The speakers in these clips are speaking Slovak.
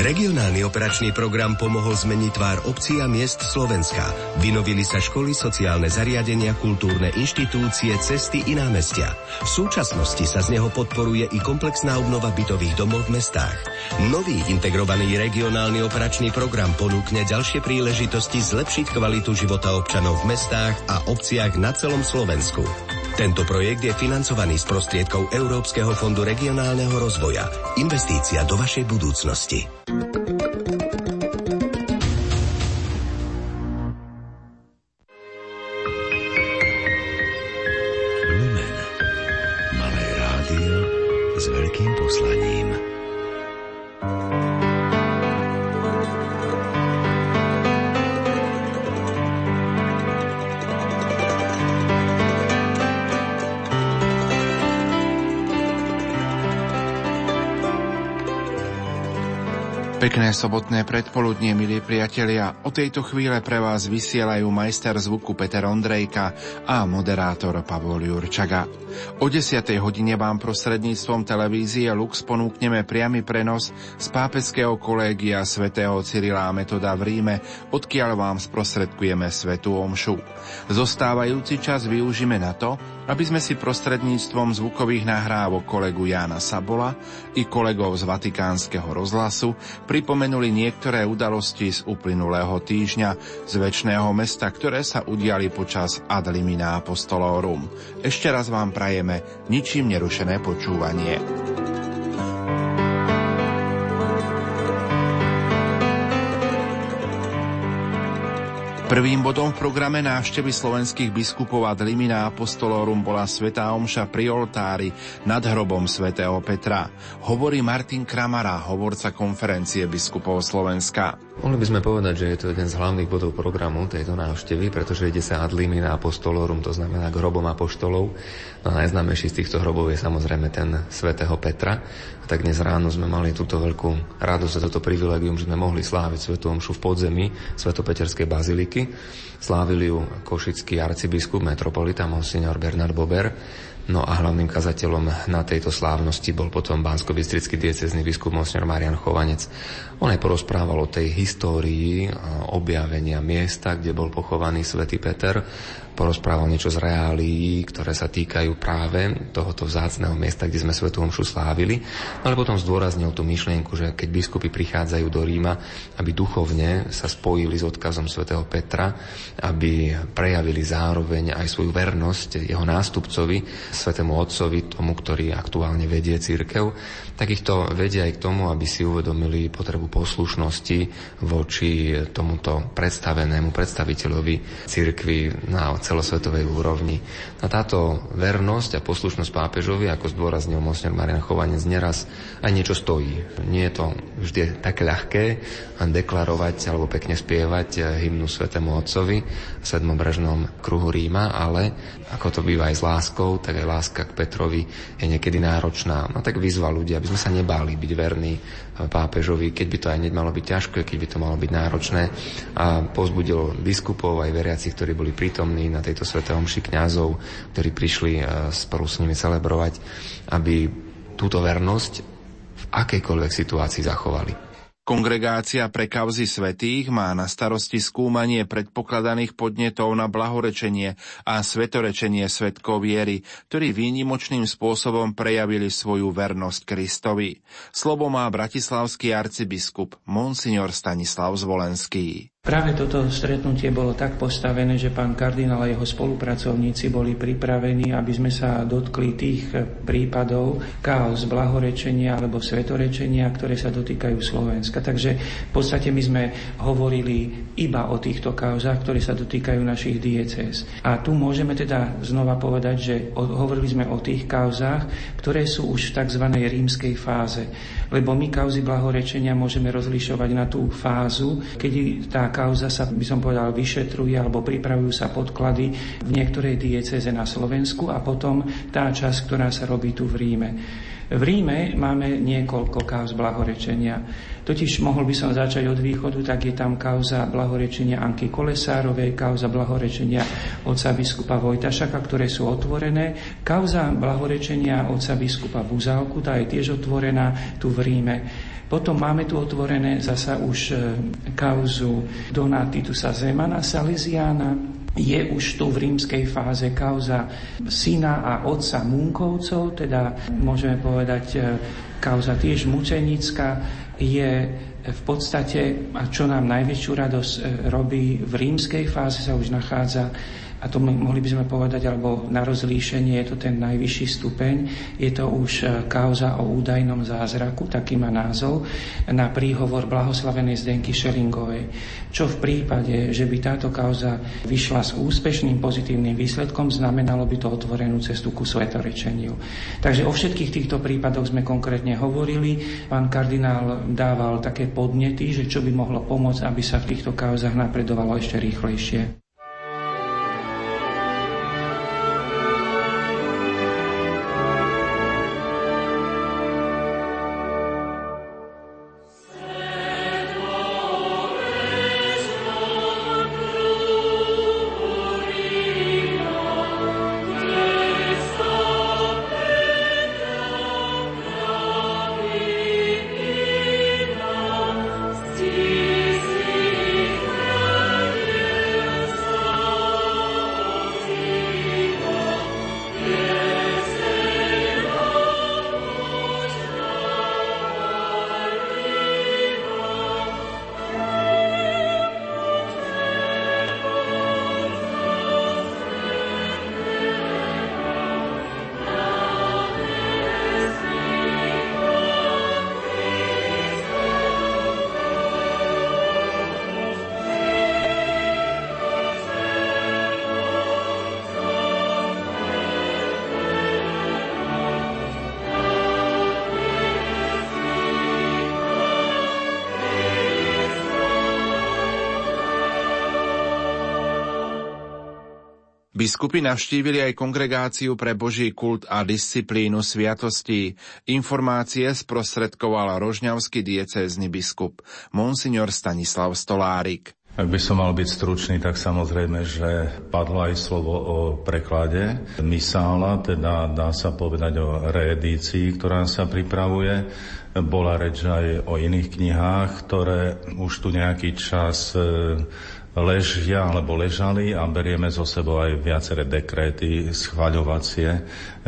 Regionálny operačný program pomohol zmeniť tvár obcí a miest Slovenska. Vynovili sa školy, sociálne zariadenia, kultúrne inštitúcie, cesty i námestia. V súčasnosti sa z neho podporuje i komplexná obnova bytových domov v mestách. Nový integrovaný regionálny operačný program ponúkne ďalšie príležitosti zlepšiť kvalitu života občanov v mestách a obciach na celom Slovensku. Tento projekt je financovaný z prostriedkov Európskeho fondu regionálneho rozvoja. Investícia do vašej budúcnosti. Pekné sobotné predpoludnie, milí priatelia. O tejto chvíle pre vás vysielajú majster zvuku Peter Ondrejka a moderátor Pavol Jurčaga. O 10. hodine vám prostredníctvom televízie Lux ponúkneme priamy prenos z pápeckého kolégia svätého Cyrila Metoda v Ríme, odkiaľ vám sprostredkujeme svetú omšu. Zostávajúci čas využíme na to, aby sme si prostredníctvom zvukových nahrávok kolegu Jána Sabola i kolegov z Vatikánskeho rozhlasu pripomenuli niektoré udalosti z uplynulého týždňa z väčšného mesta, ktoré sa udiali počas Ad limina apostolorum. Ešte raz vám prajeme ničím nerušené počúvanie. Prvým bodom v programe návštevy slovenských biskupov ad limina apostolorum bola svetá omša pri oltári nad hrobom svätého Petra. Hovorí Martin Kramara, hovorca konferencie biskupov Slovenska. Mohli by sme povedať, že je to jeden z hlavných bodov programu tejto návštevy, pretože ide sa ad limina apostolorum, to znamená k hrobom apoštolov. No a najznámejší z týchto hrobov je samozrejme ten svätého Petra. A tak dnes ráno sme mali túto veľkú radosť a toto privilegium, že sme mohli sláviť Svetu Omšu v podzemí Svetopeterskej baziliky. Slávili ju košický arcibiskup, metropolita Monsignor Bernard Bober No a hlavným kazateľom na tejto slávnosti bol potom bansko diecezný biskup Monsňor Marian Chovanec. On aj porozprával o tej histórii objavenia miesta, kde bol pochovaný svätý Peter porozprával niečo z reálií, ktoré sa týkajú práve tohoto vzácného miesta, kde sme Svetu Omšu slávili, ale potom zdôraznil tú myšlienku, že keď biskupy prichádzajú do Ríma, aby duchovne sa spojili s odkazom svätého Petra, aby prejavili zároveň aj svoju vernosť jeho nástupcovi, svetému otcovi, tomu, ktorý aktuálne vedie církev, tak ich to vedia aj k tomu, aby si uvedomili potrebu poslušnosti voči tomuto predstavenému predstaviteľovi církvy na celosvetovej úrovni. A táto vernosť a poslušnosť pápežovi, ako zdôraznil Mosner Marian Chovanec, neraz aj niečo stojí. Nie je to vždy také ľahké deklarovať alebo pekne spievať hymnu Svetému Otcovi v sedmobrežnom kruhu Ríma, ale ako to býva aj s láskou, tak aj láska k Petrovi je niekedy náročná. No tak vyzva ľudí, aby sme sa nebáli byť verní pápežovi, keď by to aj nemalo byť ťažké, keď by to malo byť náročné. A pozbudil biskupov aj veriaci, ktorí boli prítomní na tejto svete omši kňazov, ktorí prišli e, spolu s nimi celebrovať, aby túto vernosť v akejkoľvek situácii zachovali. Kongregácia pre kauzy svetých má na starosti skúmanie predpokladaných podnetov na blahorečenie a svetorečenie svetkov viery, ktorí výnimočným spôsobom prejavili svoju vernosť Kristovi. Slovo má bratislavský arcibiskup Monsignor Stanislav Zvolenský. Práve toto stretnutie bolo tak postavené, že pán kardinál a jeho spolupracovníci boli pripravení, aby sme sa dotkli tých prípadov chaos blahorečenia alebo svetorečenia, ktoré sa dotýkajú Slovenska. Takže v podstate my sme hovorili iba o týchto kauzách, ktoré sa dotýkajú našich diecéz. A tu môžeme teda znova povedať, že hovorili sme o tých kauzách, ktoré sú už v tzv. rímskej fáze. Lebo my kauzy blahorečenia môžeme rozlišovať na tú fázu, keď tá kauza sa, by som povedal, vyšetruje alebo pripravujú sa podklady v niektorej dieceze na Slovensku a potom tá časť, ktorá sa robí tu v Ríme. V Ríme máme niekoľko kauz blahorečenia. Totiž mohol by som začať od východu, tak je tam kauza blahorečenia Anky Kolesárovej, kauza blahorečenia otca biskupa Vojtašaka, ktoré sú otvorené. Kauza blahorečenia otca biskupa Buzálku, tá je tiež otvorená tu v Ríme. Potom máme tu otvorené zasa už e, kauzu Dona Titusa Zemana Salesiana, je už tu v rímskej fáze kauza syna a otca Munkovcov, teda môžeme povedať e, kauza tiež mučenická, je v podstate, a čo nám najväčšiu radosť e, robí, v rímskej fáze sa už nachádza a to mohli by sme povedať, alebo na rozlíšenie je to ten najvyšší stupeň, je to už e, kauza o údajnom zázraku, taký má názov, na príhovor blahoslavenej Zdenky Šelingovej. Čo v prípade, že by táto kauza vyšla s úspešným pozitívnym výsledkom, znamenalo by to otvorenú cestu ku svetorečeniu. Takže o všetkých týchto prípadoch sme konkrétne hovorili. Pán kardinál dával také podnety, že čo by mohlo pomôcť, aby sa v týchto kauzach napredovalo ešte rýchlejšie. Biskupy navštívili aj kongregáciu pre Boží kult a disciplínu sviatostí. Informácie sprostredkoval rožňavský diecézny biskup, monsignor Stanislav Stolárik. Ak by som mal byť stručný, tak samozrejme, že padlo aj slovo o preklade misála, teda dá sa povedať o reedícii, ktorá sa pripravuje. Bola reč aj o iných knihách, ktoré už tu nejaký čas ležia alebo ležali a berieme zo sebou aj viaceré dekréty schvaľovacie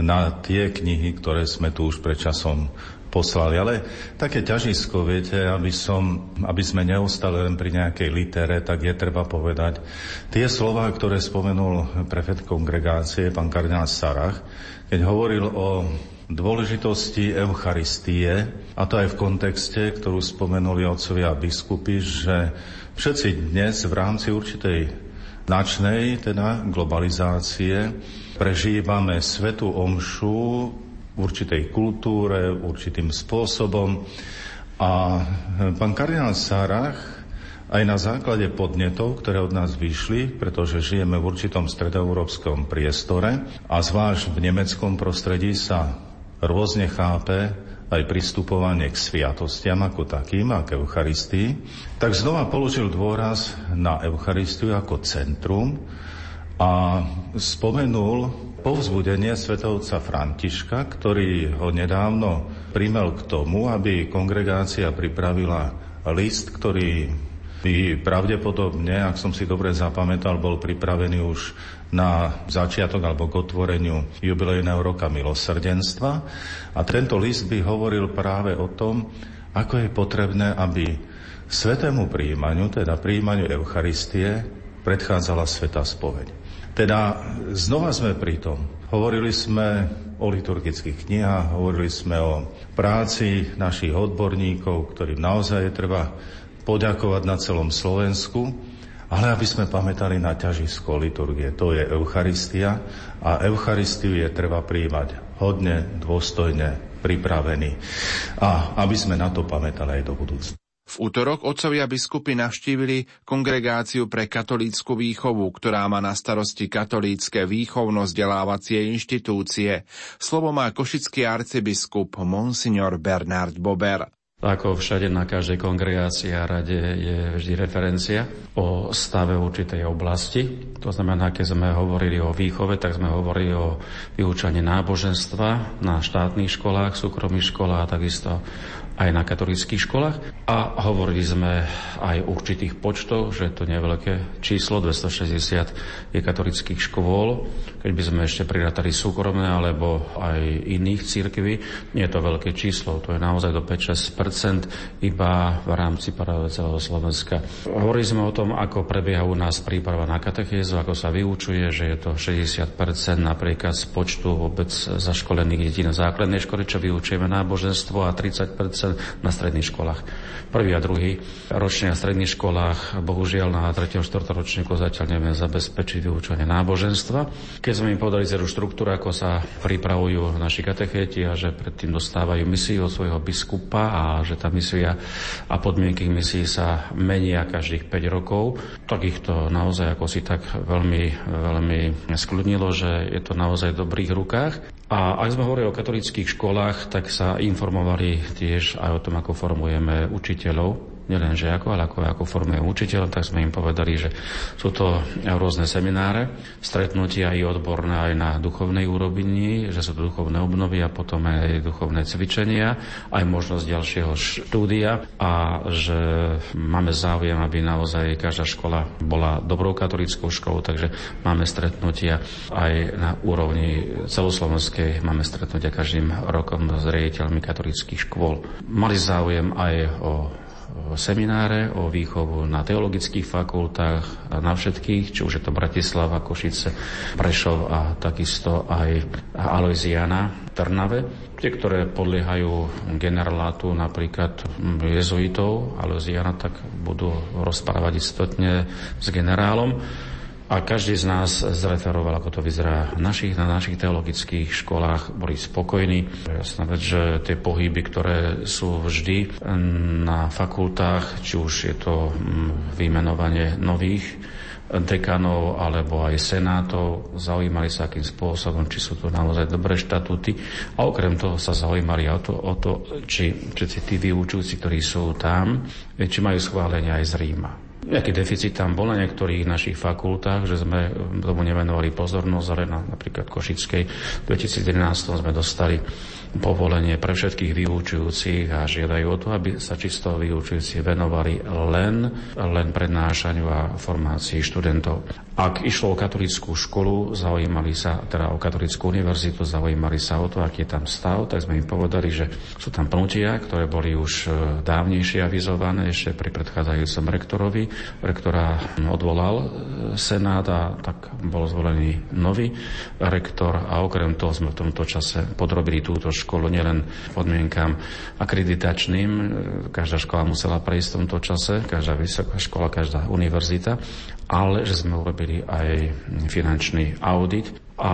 na tie knihy, ktoré sme tu už pred časom poslali. Ale také ťažisko, viete, aby, som, aby sme neostali len pri nejakej litere, tak je treba povedať tie slova, ktoré spomenul prefet kongregácie, pán kardinál Sarach, keď hovoril o dôležitosti Eucharistie, a to aj v kontexte, ktorú spomenuli otcovia biskupy, že Všetci dnes v rámci určitej značnej teda globalizácie prežívame svetu omšu v určitej kultúre, určitým spôsobom. A pán kardinál Sarach aj na základe podnetov, ktoré od nás vyšli, pretože žijeme v určitom stredoeurópskom priestore a zvlášť v nemeckom prostredí sa rôzne chápe aj pristupovanie k sviatostiam ako takým a k Eucharistii, tak znova položil dôraz na Eucharistiu ako centrum a spomenul povzbudenie svetovca Františka, ktorý ho nedávno primel k tomu, aby kongregácia pripravila list, ktorý by pravdepodobne, ak som si dobre zapamätal, bol pripravený už na začiatok alebo k otvoreniu jubilejného roka milosrdenstva. A tento list by hovoril práve o tom, ako je potrebné, aby svetému príjmaniu, teda príjmaniu Eucharistie, predchádzala sveta spoveď. Teda znova sme pri tom. Hovorili sme o liturgických knihách, hovorili sme o práci našich odborníkov, ktorým naozaj treba poďakovať na celom Slovensku ale aby sme pamätali na ťažisko liturgie. To je Eucharistia a Eucharistiu je treba príjmať hodne, dôstojne, pripravený. A aby sme na to pamätali aj do budúcna. V útorok otcovia biskupy navštívili kongregáciu pre katolícku výchovu, ktorá má na starosti katolícke výchovno-vzdelávacie inštitúcie. Slovo má košický arcibiskup Monsignor Bernard Bober. Ako všade na každej kongregácii a rade je vždy referencia o stave určitej oblasti. To znamená, keď sme hovorili o výchove, tak sme hovorili o vyučaní náboženstva na štátnych školách, súkromných školách a takisto aj na katolických školách a hovorili sme aj o určitých počtoch, že to nie je veľké číslo, 260 je katolických škôl. Keď by sme ešte prirátali súkromné alebo aj iných církví, nie je to veľké číslo, to je naozaj do 5-6% iba v rámci celého Slovenska. Hovorili sme o tom, ako prebieha u nás príprava na katechézu, ako sa vyučuje, že je to 60% napríklad z počtu vôbec zaškolených detí na základnej škole, čo vyučujeme náboženstvo a 30% na stredných školách. Prvý a druhý ročne na stredných školách, bohužiaľ na 3. a 4. ročníku zatiaľ nevieme zabezpečiť vyučovanie náboženstva. Keď sme im povedali celú štruktúru, ako sa pripravujú naši katechéti a že predtým dostávajú misiu od svojho biskupa a že tá misia a podmienky misií sa menia každých 5 rokov, tak ich to naozaj ako si tak veľmi, veľmi skľudnilo, že je to naozaj v dobrých rukách. A ak sme hovorili o katolických školách, tak sa informovali tiež aj o tom, ako formujeme učiteľov nielen žiakov, ale ako, ako formuje učiteľ, tak sme im povedali, že sú to rôzne semináre, stretnutia i odborné aj na duchovnej úrovni, že sú to duchovné obnovy a potom aj duchovné cvičenia, aj možnosť ďalšieho štúdia a že máme záujem, aby naozaj každá škola bola dobrou katolickou školou, takže máme stretnutia aj na úrovni celoslovenskej, máme stretnutia každým rokom s riaditeľmi katolických škôl. Mali záujem aj o semináre o výchovu na teologických fakultách, na všetkých, či už je to Bratislava, Košice, Prešov a takisto aj Aloisiana, Trnave, tie, ktoré podliehajú generálátu napríklad jezuitov Aloisiana, tak budú rozprávať istotne s generálom a každý z nás zreferoval, ako to vyzerá našich, na našich teologických školách, boli spokojní. Jasná vec, že tie pohyby, ktoré sú vždy na fakultách, či už je to mm, vymenovanie nových dekanov alebo aj senátov, zaujímali sa akým spôsobom, či sú to naozaj dobré štatúty a okrem toho sa zaujímali o to, o to či, či tí vyučujúci, ktorí sú tam, či majú schválenia aj z Ríma. Nejaký deficit tam bol na niektorých našich fakultách, že sme tomu nevenovali pozornosť, ale na, napríklad Košickej. V 2011 sme dostali povolenie pre všetkých vyučujúcich a žiadajú o to, aby sa čisto vyučujúci venovali len, len prednášaniu a formácii študentov. Ak išlo o katolickú školu, zaujímali sa, teda o katolickú univerzitu, zaujímali sa o to, aký je tam stav, tak sme im povedali, že sú tam pnutia, ktoré boli už e, dávnejšie avizované, ešte pri predchádzajúcom rektorovi. Rektora odvolal e, Senát a tak bol zvolený nový rektor a okrem toho sme v tomto čase podrobili túto školu nielen podmienkam akreditačným, každá škola musela prejsť v tomto čase, každá vysoká škola, každá univerzita, ale že sme urobili aj finančný audit a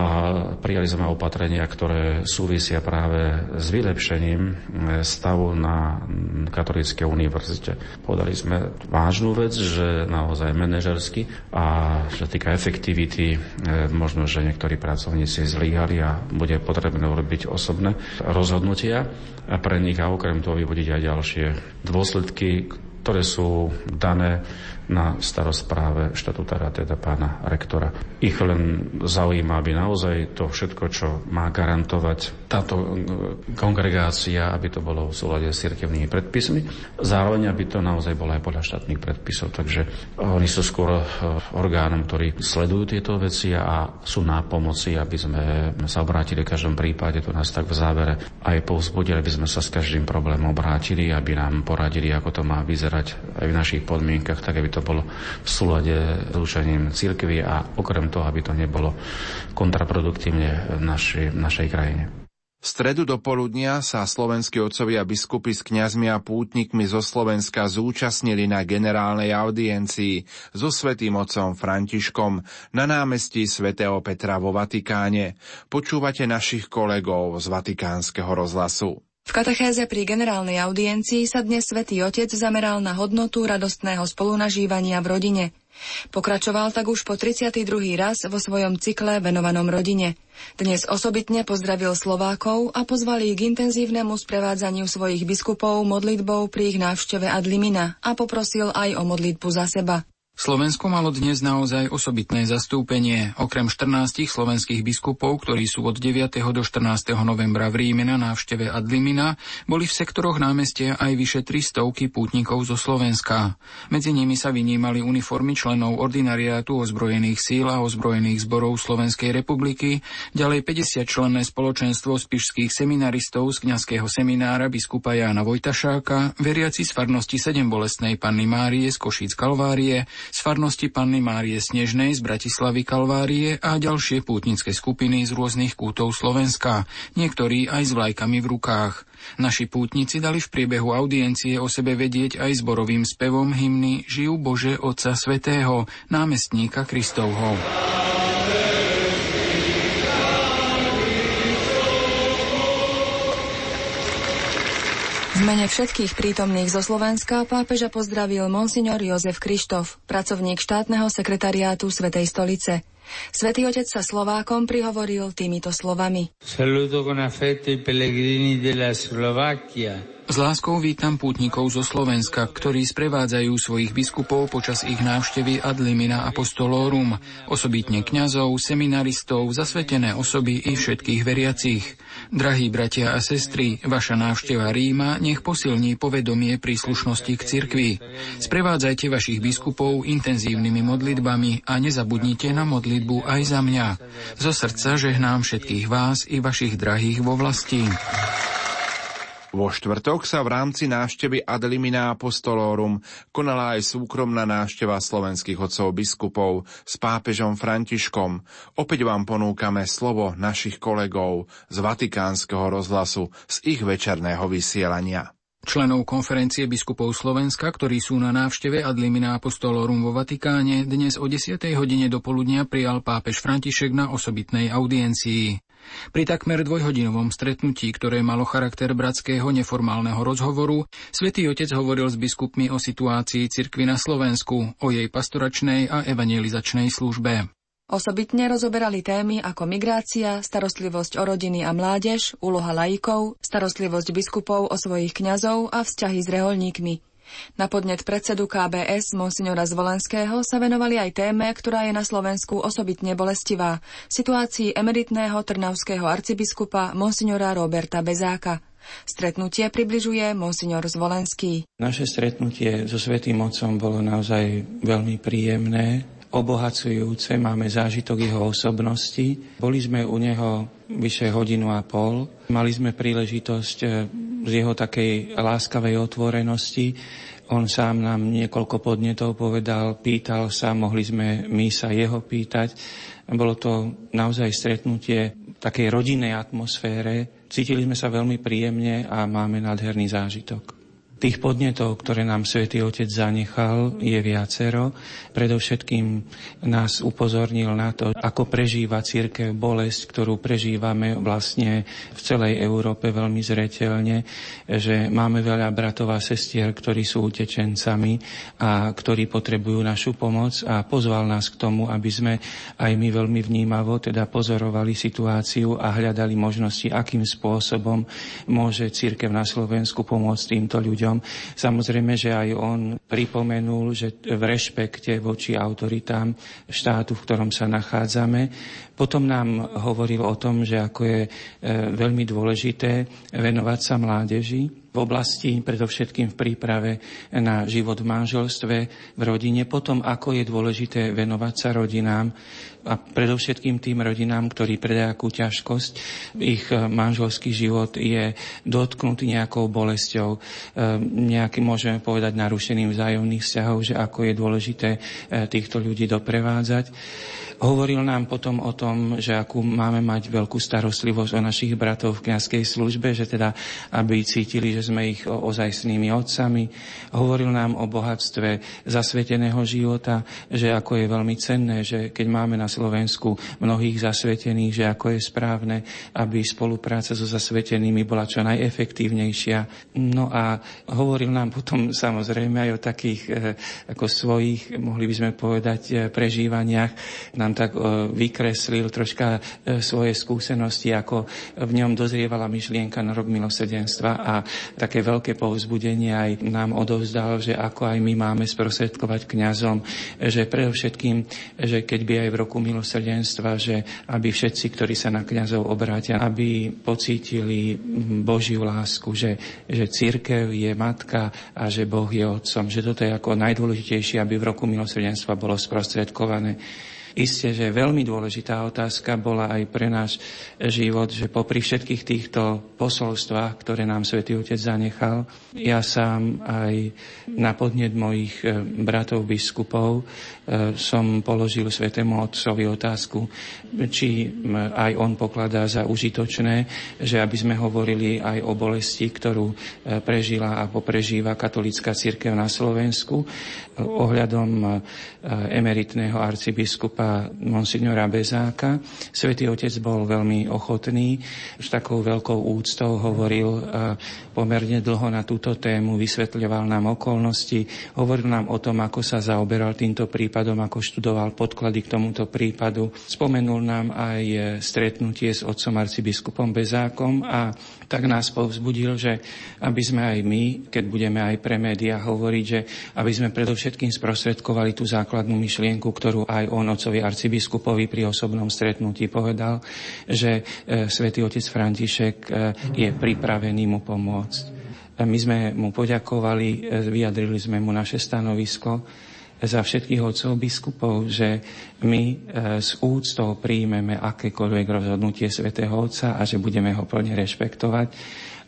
prijali sme opatrenia, ktoré súvisia práve s vylepšením e, stavu na Katolíckej univerzite. Podali sme vážnu vec, že naozaj manažersky a že týka efektivity, e, možno, že niektorí pracovníci zlyhali a bude potrebné urobiť osobné rozhodnutia pre nich a okrem toho vyvodiť aj ďalšie dôsledky, ktoré sú dané na starospráve štatutára, teda pána rektora. Ich len zaujíma, aby naozaj to všetko, čo má garantovať táto e, kongregácia, aby to bolo v súlade s cirkevnými predpismi, zároveň, aby to naozaj bolo aj podľa štátnych predpisov. Takže oni sú skôr e, orgánom, ktorí sledujú tieto veci a sú na pomoci, aby sme sa obrátili v každom prípade, to nás tak v závere aj povzbudili, aby sme sa s každým problémom obrátili, aby nám poradili, ako to má vyzerať aj v našich podmienkach, tak aby to to bolo v súlade s učením církvy a okrem toho, aby to nebolo kontraproduktívne v našej, krajine. V stredu do poludnia sa slovenskí otcovia biskupy s kňazmi a pútnikmi zo Slovenska zúčastnili na generálnej audiencii so svetým otcom Františkom na námestí svätého Petra vo Vatikáne. Počúvate našich kolegov z Vatikánskeho rozhlasu. V katechéze pri generálnej audiencii sa dnes svätý Otec zameral na hodnotu radostného spolunažívania v rodine. Pokračoval tak už po 32. raz vo svojom cykle venovanom rodine. Dnes osobitne pozdravil Slovákov a pozval ich k intenzívnemu sprevádzaniu svojich biskupov modlitbou pri ich návšteve Adlimina a poprosil aj o modlitbu za seba. Slovensko malo dnes naozaj osobitné zastúpenie. Okrem 14 slovenských biskupov, ktorí sú od 9. do 14. novembra v Ríme na návšteve Adlimina, boli v sektoroch námestia aj vyše 300 pútnikov zo Slovenska. Medzi nimi sa vynímali uniformy členov ordinariátu ozbrojených síl a ozbrojených zborov Slovenskej republiky, ďalej 50 členné spoločenstvo spišských seminaristov z kňazského seminára biskupa Jána Vojtašáka, veriaci z farnosti 7 bolestnej Panny Márie z Košíc Kalvárie, z farnosti Panny Márie Snežnej z Bratislavy Kalvárie a ďalšie pútnické skupiny z rôznych kútov Slovenska, niektorí aj s vlajkami v rukách. Naši pútnici dali v priebehu audiencie o sebe vedieť aj zborovým spevom hymny Žijú Bože Otca Svetého, námestníka Kristovho. V mene všetkých prítomných zo Slovenska pápeža pozdravil monsignor Jozef Krištof, pracovník štátneho sekretariátu Svetej stolice. Svetý otec sa Slovákom prihovoril týmito slovami. Saluto con affetto i pellegrini della Slovacchia s láskou vítam pútnikov zo Slovenska, ktorí sprevádzajú svojich biskupov počas ich návštevy ad limina apostolorum, osobitne kňazov, seminaristov, zasvetené osoby i všetkých veriacich. Drahí bratia a sestry, vaša návšteva Ríma nech posilní povedomie príslušnosti k cirkvi. Sprevádzajte vašich biskupov intenzívnymi modlitbami a nezabudnite na modlitbu aj za mňa. Zo srdca žehnám všetkých vás i vašich drahých vo vlasti. Vo štvrtok sa v rámci návštevy Adelimina Apostolorum konala aj súkromná návšteva slovenských otcov biskupov s pápežom Františkom. Opäť vám ponúkame slovo našich kolegov z Vatikánskeho rozhlasu z ich večerného vysielania. Členov konferencie biskupov Slovenska, ktorí sú na návšteve Adlimina Apostolorum vo Vatikáne, dnes o 10. hodine do poludnia prijal pápež František na osobitnej audiencii. Pri takmer dvojhodinovom stretnutí, ktoré malo charakter bratského neformálneho rozhovoru, svätý Otec hovoril s biskupmi o situácii cirkvy na Slovensku, o jej pastoračnej a evangelizačnej službe. Osobitne rozoberali témy ako migrácia, starostlivosť o rodiny a mládež, úloha laikov, starostlivosť biskupov o svojich kňazov a vzťahy s reholníkmi – na podnet predsedu KBS monsignora Zvolenského sa venovali aj téme, ktorá je na Slovensku osobitne bolestivá, situácii emeritného trnavského arcibiskupa monsignora Roberta Bezáka. Stretnutie približuje monsignor Zvolenský. Naše stretnutie so Svetým Otcom bolo naozaj veľmi príjemné, obohacujúce, máme zážitok jeho osobnosti. Boli sme u neho vyše hodinu a pol. Mali sme príležitosť eh, z jeho takej láskavej otvorenosti. On sám nám niekoľko podnetov povedal, pýtal sa, mohli sme my sa jeho pýtať. Bolo to naozaj stretnutie v takej rodinnej atmosfére. Cítili sme sa veľmi príjemne a máme nádherný zážitok. Tých podnetov, ktoré nám svätý Otec zanechal, je viacero. Predovšetkým nás upozornil na to, ako prežíva církev bolesť, ktorú prežívame vlastne v celej Európe veľmi zreteľne, že máme veľa bratov a sestier, ktorí sú utečencami a ktorí potrebujú našu pomoc a pozval nás k tomu, aby sme aj my veľmi vnímavo teda pozorovali situáciu a hľadali možnosti, akým spôsobom môže církev na Slovensku pomôcť týmto ľuďom ľuďom. Samozrejme, že aj on pripomenul, že v rešpekte voči autoritám štátu, v ktorom sa nachádzame. Potom nám hovoril o tom, že ako je e, veľmi dôležité venovať sa mládeži, v oblasti, predovšetkým v príprave na život v manželstve, v rodine, potom ako je dôležité venovať sa rodinám a predovšetkým tým rodinám, ktorí pre nejakú ťažkosť, ich e, manželský život je dotknutý nejakou bolesťou, e, nejakým, môžeme povedať, narušeným vzájomných vzťahov, že ako je dôležité týchto ľudí doprevádzať. Hovoril nám potom o tom, že akú máme mať veľkú starostlivosť o našich bratov v kniazkej službe, že teda aby cítili, že sme ich ozajstnými otcami. Hovoril nám o bohatstve zasveteného života, že ako je veľmi cenné, že keď máme na Slovensku mnohých zasvetených, že ako je správne, aby spolupráca so zasvetenými bola čo najefektívnejšia. No a hovoril nám potom samozrejme aj o takých eh, ako svojich, mohli by sme povedať, eh, prežívaniach na nám tak e, vykreslil troška e, svoje skúsenosti, ako v ňom dozrievala myšlienka na rok milosrdenstva a také veľké povzbudenie aj nám odovzdal, že ako aj my máme sprostredkovať kňazom, že predovšetkým, že keď by aj v roku milosrdenstva, že aby všetci, ktorí sa na kňazov obrátia, aby pocítili Božiu lásku, že, že církev je matka a že Boh je otcom, že toto je ako najdôležitejšie, aby v roku milosrdenstva bolo sprostredkované. Isté, že veľmi dôležitá otázka bola aj pre náš život, že popri všetkých týchto posolstvách, ktoré nám Svetý Otec zanechal, ja sám aj na podnet mojich e, bratov biskupov e, som položil Svetému Otcovi otázku, či aj on pokladá za užitočné, že aby sme hovorili aj o bolesti, ktorú e, prežila a poprežíva katolická církev na Slovensku ohľadom emeritného arcibiskupa monsignora Bezáka. Svetý Otec bol veľmi ochotný, s takou veľkou úctou hovoril pomerne dlho na túto tému, vysvetľoval nám okolnosti, hovoril nám o tom, ako sa zaoberal týmto prípadom, ako študoval podklady k tomuto prípadu. Spomenul nám aj stretnutie s otcom arcibiskupom Bezákom a tak nás povzbudil, že aby sme aj my, keď budeme aj pre médiá hovoriť, že aby sme predovšetkým sprostredkovali tú základnú myšlienku, ktorú aj on otcovi arcibiskupovi pri osobnom stretnutí povedal, že e, svätý otec František e, je pripravený mu pomôcť. E, my sme mu poďakovali, vyjadrili sme mu naše stanovisko za všetkých otcov biskupov, že my s úctou príjmeme akékoľvek rozhodnutie svätého Otca a že budeme ho plne rešpektovať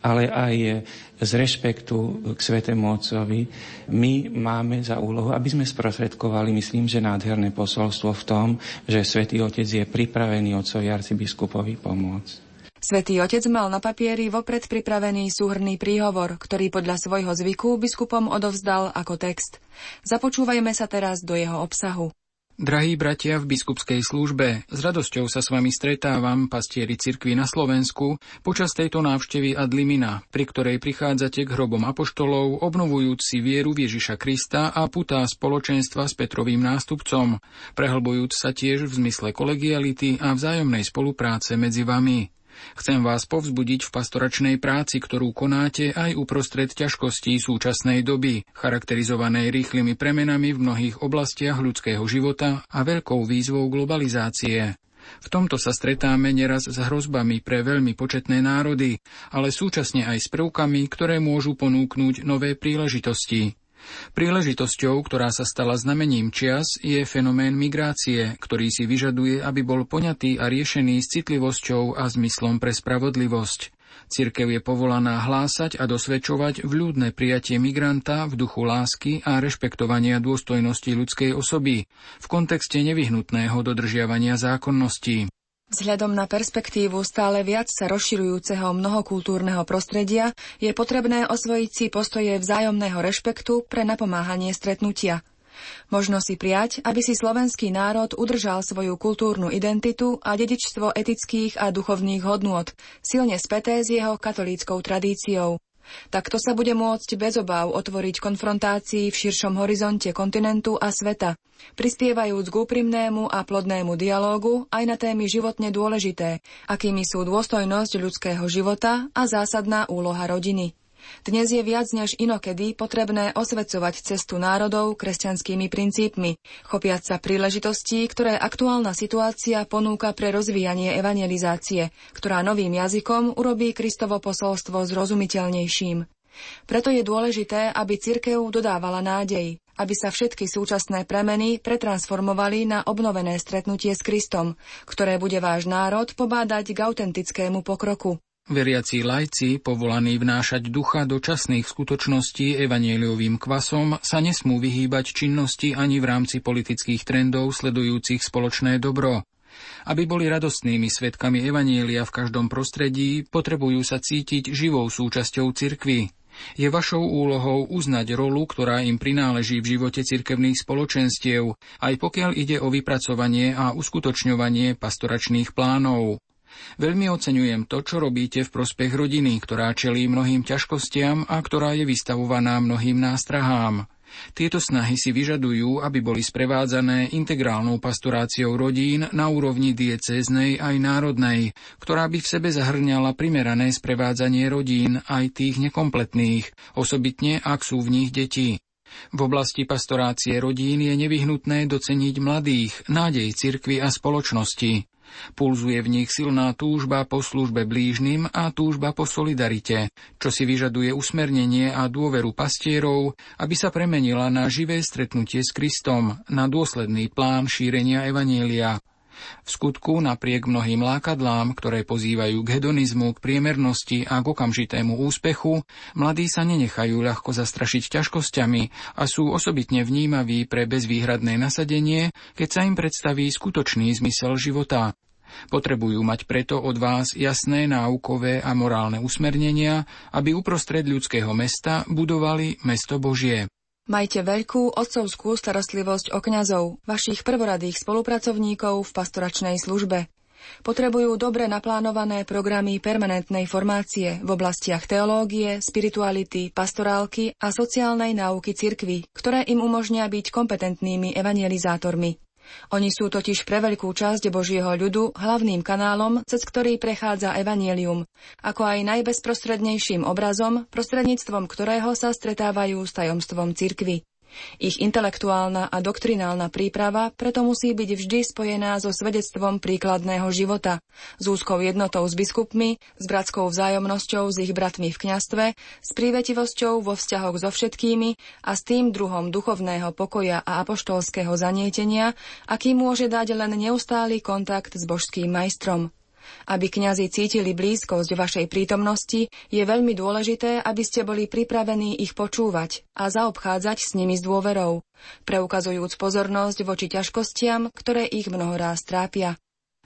ale aj z rešpektu k Svetému Otcovi, my máme za úlohu, aby sme sprostredkovali, myslím, že nádherné posolstvo v tom, že Svetý Otec je pripravený Otcovi arcibiskupovi pomôcť. Svetý otec mal na papieri vopred pripravený súhrný príhovor, ktorý podľa svojho zvyku biskupom odovzdal ako text. Započúvajme sa teraz do jeho obsahu. Drahí bratia v biskupskej službe, s radosťou sa s vami stretávam, pastieri cirkvi na Slovensku, počas tejto návštevy Adlimina, pri ktorej prichádzate k hrobom apoštolov, obnovujúc si vieru Ježiša Krista a putá spoločenstva s Petrovým nástupcom, prehlbujúc sa tiež v zmysle kolegiality a vzájomnej spolupráce medzi vami. Chcem vás povzbudiť v pastoračnej práci, ktorú konáte aj uprostred ťažkostí súčasnej doby, charakterizovanej rýchlymi premenami v mnohých oblastiach ľudského života a veľkou výzvou globalizácie. V tomto sa stretáme neraz s hrozbami pre veľmi početné národy, ale súčasne aj s prvkami, ktoré môžu ponúknuť nové príležitosti. Príležitosťou, ktorá sa stala znamením čias, je fenomén migrácie, ktorý si vyžaduje, aby bol poňatý a riešený s citlivosťou a zmyslom pre spravodlivosť. Cirkev je povolaná hlásať a dosvedčovať vľúdne prijatie migranta v duchu lásky a rešpektovania dôstojnosti ľudskej osoby v kontexte nevyhnutného dodržiavania zákonností. Vzhľadom na perspektívu stále viac sa rozširujúceho mnohokultúrneho prostredia je potrebné osvojiť si postoje vzájomného rešpektu pre napomáhanie stretnutia. Možno si prijať, aby si slovenský národ udržal svoju kultúrnu identitu a dedičstvo etických a duchovných hodnôt, silne späté s jeho katolíckou tradíciou. Takto sa bude môcť bez obáv otvoriť konfrontácii v širšom horizonte kontinentu a sveta, prispievajúc k úprimnému a plodnému dialógu aj na témy životne dôležité, akými sú dôstojnosť ľudského života a zásadná úloha rodiny. Dnes je viac než inokedy potrebné osvecovať cestu národov kresťanskými princípmi, chopiať sa príležitostí, ktoré aktuálna situácia ponúka pre rozvíjanie evangelizácie, ktorá novým jazykom urobí Kristovo posolstvo zrozumiteľnejším. Preto je dôležité, aby cirkev dodávala nádej, aby sa všetky súčasné premeny pretransformovali na obnovené stretnutie s Kristom, ktoré bude váš národ pobádať k autentickému pokroku. Veriaci lajci, povolaní vnášať ducha do časných skutočností evanieliovým kvasom, sa nesmú vyhýbať činnosti ani v rámci politických trendov sledujúcich spoločné dobro. Aby boli radostnými svetkami evanielia v každom prostredí, potrebujú sa cítiť živou súčasťou cirkvy. Je vašou úlohou uznať rolu, ktorá im prináleží v živote cirkevných spoločenstiev, aj pokiaľ ide o vypracovanie a uskutočňovanie pastoračných plánov. Veľmi oceňujem to, čo robíte v prospech rodiny, ktorá čelí mnohým ťažkostiam a ktorá je vystavovaná mnohým nástrahám. Tieto snahy si vyžadujú, aby boli sprevádzané integrálnou pastoráciou rodín na úrovni diecéznej aj národnej, ktorá by v sebe zahrňala primerané sprevádzanie rodín aj tých nekompletných, osobitne ak sú v nich deti. V oblasti pastorácie rodín je nevyhnutné doceniť mladých, nádej cirkvy a spoločnosti. Pulzuje v nich silná túžba po službe blížnym a túžba po solidarite, čo si vyžaduje usmernenie a dôveru pastierov, aby sa premenila na živé stretnutie s Kristom, na dôsledný plán šírenia Evanielia. V skutku, napriek mnohým lákadlám, ktoré pozývajú k hedonizmu, k priemernosti a k okamžitému úspechu, mladí sa nenechajú ľahko zastrašiť ťažkosťami a sú osobitne vnímaví pre bezvýhradné nasadenie, keď sa im predstaví skutočný zmysel života. Potrebujú mať preto od vás jasné náukové a morálne usmernenia, aby uprostred ľudského mesta budovali mesto Božie. Majte veľkú otcovskú starostlivosť o kňazov, vašich prvoradých spolupracovníkov v pastoračnej službe. Potrebujú dobre naplánované programy permanentnej formácie v oblastiach teológie, spirituality, pastorálky a sociálnej náuky cirkvy, ktoré im umožnia byť kompetentnými evangelizátormi. Oni sú totiž pre veľkú časť Božieho ľudu hlavným kanálom, cez ktorý prechádza evanielium, ako aj najbezprostrednejším obrazom, prostredníctvom ktorého sa stretávajú s tajomstvom cirkvy. Ich intelektuálna a doktrinálna príprava preto musí byť vždy spojená so svedectvom príkladného života, s úzkou jednotou s biskupmi, s bratskou vzájomnosťou s ich bratmi v kňastve, s prívetivosťou vo vzťahoch so všetkými a s tým druhom duchovného pokoja a apoštolského zanietenia, aký môže dať len neustály kontakt s božským majstrom. Aby kňazi cítili blízkosť vašej prítomnosti, je veľmi dôležité, aby ste boli pripravení ich počúvať a zaobchádzať s nimi s dôverou, preukazujúc pozornosť voči ťažkostiam, ktoré ich mnohoráz trápia.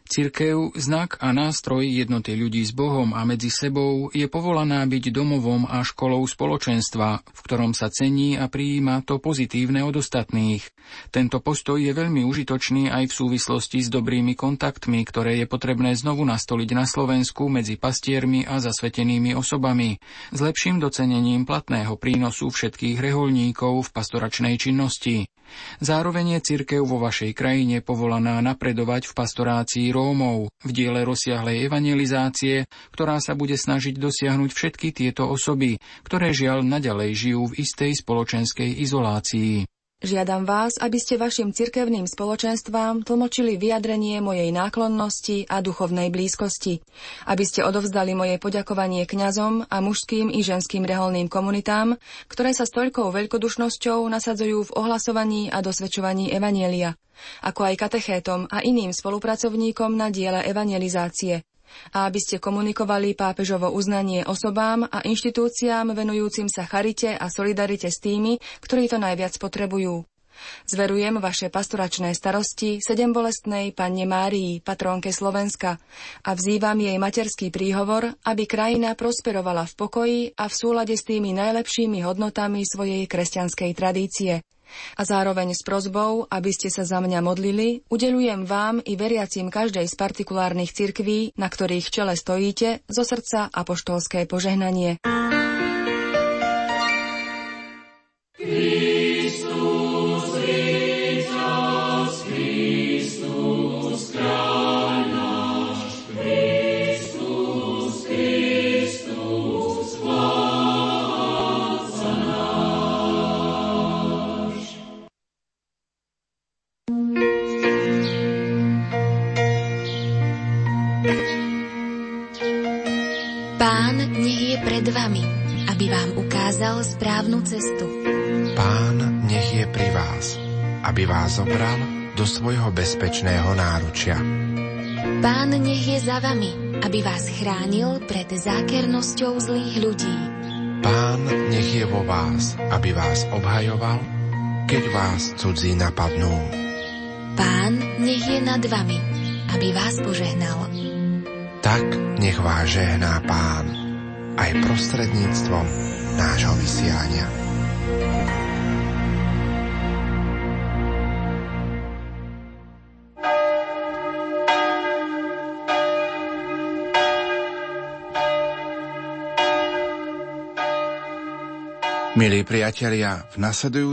Cirkev, znak a nástroj jednoty ľudí s Bohom a medzi sebou je povolaná byť domovom a školou spoločenstva, v ktorom sa cení a prijíma to pozitívne od ostatných. Tento postoj je veľmi užitočný aj v súvislosti s dobrými kontaktmi, ktoré je potrebné znovu nastoliť na Slovensku medzi pastiermi a zasvetenými osobami, s lepším docenením platného prínosu všetkých reholníkov v pastoračnej činnosti. Zároveň je cirkev vo vašej krajine povolaná napredovať v pastorácii Rómov, v diele rozsiahlej evangelizácie, ktorá sa bude snažiť dosiahnuť všetky tieto osoby, ktoré žiaľ naďalej žijú v istej spoločenskej izolácii. Žiadam vás, aby ste vašim cirkevným spoločenstvám tlmočili vyjadrenie mojej náklonnosti a duchovnej blízkosti, aby ste odovzdali moje poďakovanie kňazom a mužským i ženským reholným komunitám, ktoré sa s toľkou veľkodušnosťou nasadzujú v ohlasovaní a dosvedčovaní Evanielia, ako aj katechétom a iným spolupracovníkom na diele evangelizácie, a aby ste komunikovali pápežovo uznanie osobám a inštitúciám venujúcim sa charite a solidarite s tými, ktorí to najviac potrebujú. Zverujem vaše pastoračné starosti sedem bolestnej panne Márii, patrónke Slovenska a vzývam jej materský príhovor, aby krajina prosperovala v pokoji a v súlade s tými najlepšími hodnotami svojej kresťanskej tradície – a zároveň s prozbou, aby ste sa za mňa modlili, udelujem vám i veriacim každej z partikulárnych cirkví, na ktorých čele stojíte, zo srdca apoštolské požehnanie. Ukázal správnu cestu. Pán nech je pri vás, aby vás zobral do svojho bezpečného náručia. Pán nech je za vami, aby vás chránil pred zákernosťou zlých ľudí. Pán nech je vo vás, aby vás obhajoval, keď vás cudzí napadnú. Pán nech je nad vami, aby vás požehnal. Tak nech vás žehná Pán aj prostredníctvom nášho vysiania. Milí priatelia, v nasledujú